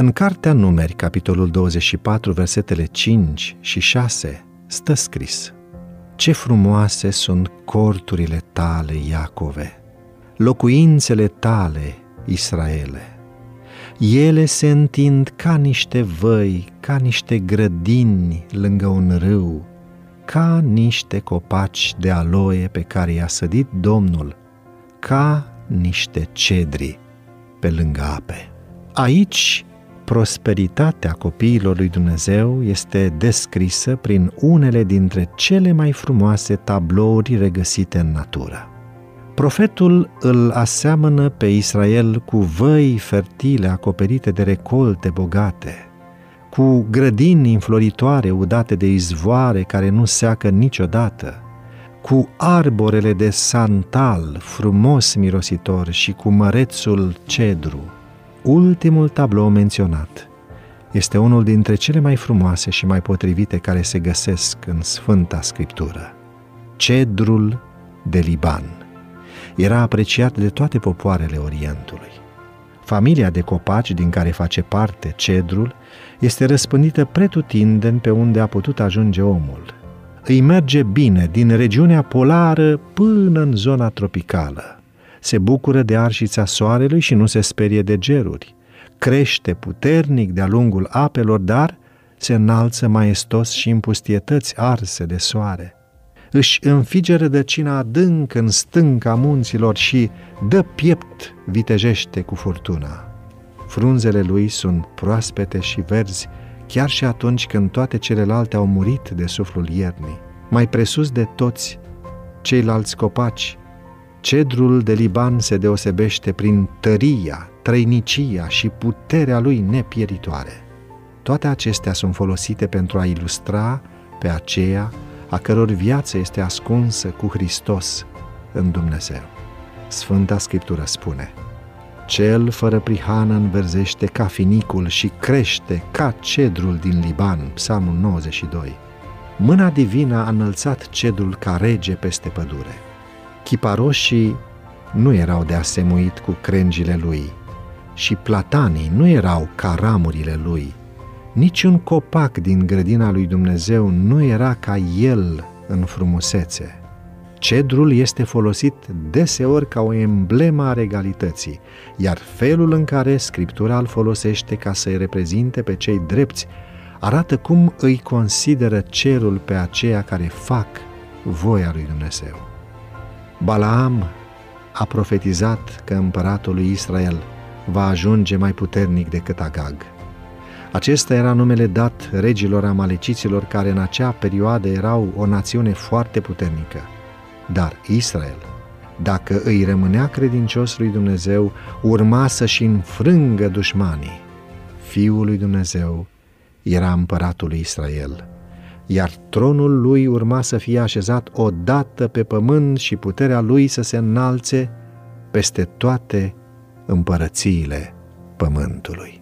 În cartea Numeri, capitolul 24, versetele 5 și 6, stă scris Ce frumoase sunt corturile tale, Iacove, locuințele tale, Israele. Ele se întind ca niște văi, ca niște grădini lângă un râu, ca niște copaci de aloe pe care i-a sădit Domnul, ca niște cedri pe lângă ape. Aici, prosperitatea copiilor lui Dumnezeu este descrisă prin unele dintre cele mai frumoase tablouri regăsite în natură. Profetul îl aseamănă pe Israel cu văi fertile acoperite de recolte bogate, cu grădini înfloritoare udate de izvoare care nu seacă niciodată, cu arborele de santal frumos mirositor și cu mărețul cedru. Ultimul tablou menționat este unul dintre cele mai frumoase și mai potrivite care se găsesc în Sfânta Scriptură. Cedrul de Liban era apreciat de toate popoarele Orientului. Familia de copaci din care face parte cedrul este răspândită pretutindeni pe unde a putut ajunge omul – îi merge bine din regiunea polară până în zona tropicală. Se bucură de arșița soarelui și nu se sperie de geruri. Crește puternic de-a lungul apelor, dar se înalță maestos și în pustietăți arse de soare. Își înfige rădăcina adânc în stânca munților și dă piept vitejește cu furtuna. Frunzele lui sunt proaspete și verzi, chiar și atunci când toate celelalte au murit de suflul iernii. Mai presus de toți ceilalți copaci, cedrul de Liban se deosebește prin tăria, trăinicia și puterea lui nepieritoare. Toate acestea sunt folosite pentru a ilustra pe aceea a căror viață este ascunsă cu Hristos în Dumnezeu. Sfânta Scriptură spune – cel fără prihană înverzește ca finicul și crește ca cedrul din Liban, Psalmul 92. Mâna divină a înălțat cedrul ca rege peste pădure. Chiparoșii nu erau de asemuit cu crengile lui și platanii nu erau ca ramurile lui. Niciun copac din grădina lui Dumnezeu nu era ca el în frumusețe. Cedrul este folosit deseori ca o emblemă a regalității, iar felul în care Scriptura îl folosește ca să-i reprezinte pe cei drepți arată cum îi consideră cerul pe aceia care fac voia lui Dumnezeu. Balaam a profetizat că împăratul lui Israel va ajunge mai puternic decât Agag. Acesta era numele dat regilor amaleciților care în acea perioadă erau o națiune foarte puternică. Dar Israel, dacă îi rămânea credincios lui Dumnezeu, urma să-și înfrângă dușmanii. Fiul lui Dumnezeu era împăratul lui Israel, iar tronul lui urma să fie așezat odată pe pământ și puterea lui să se înalțe peste toate împărățiile pământului.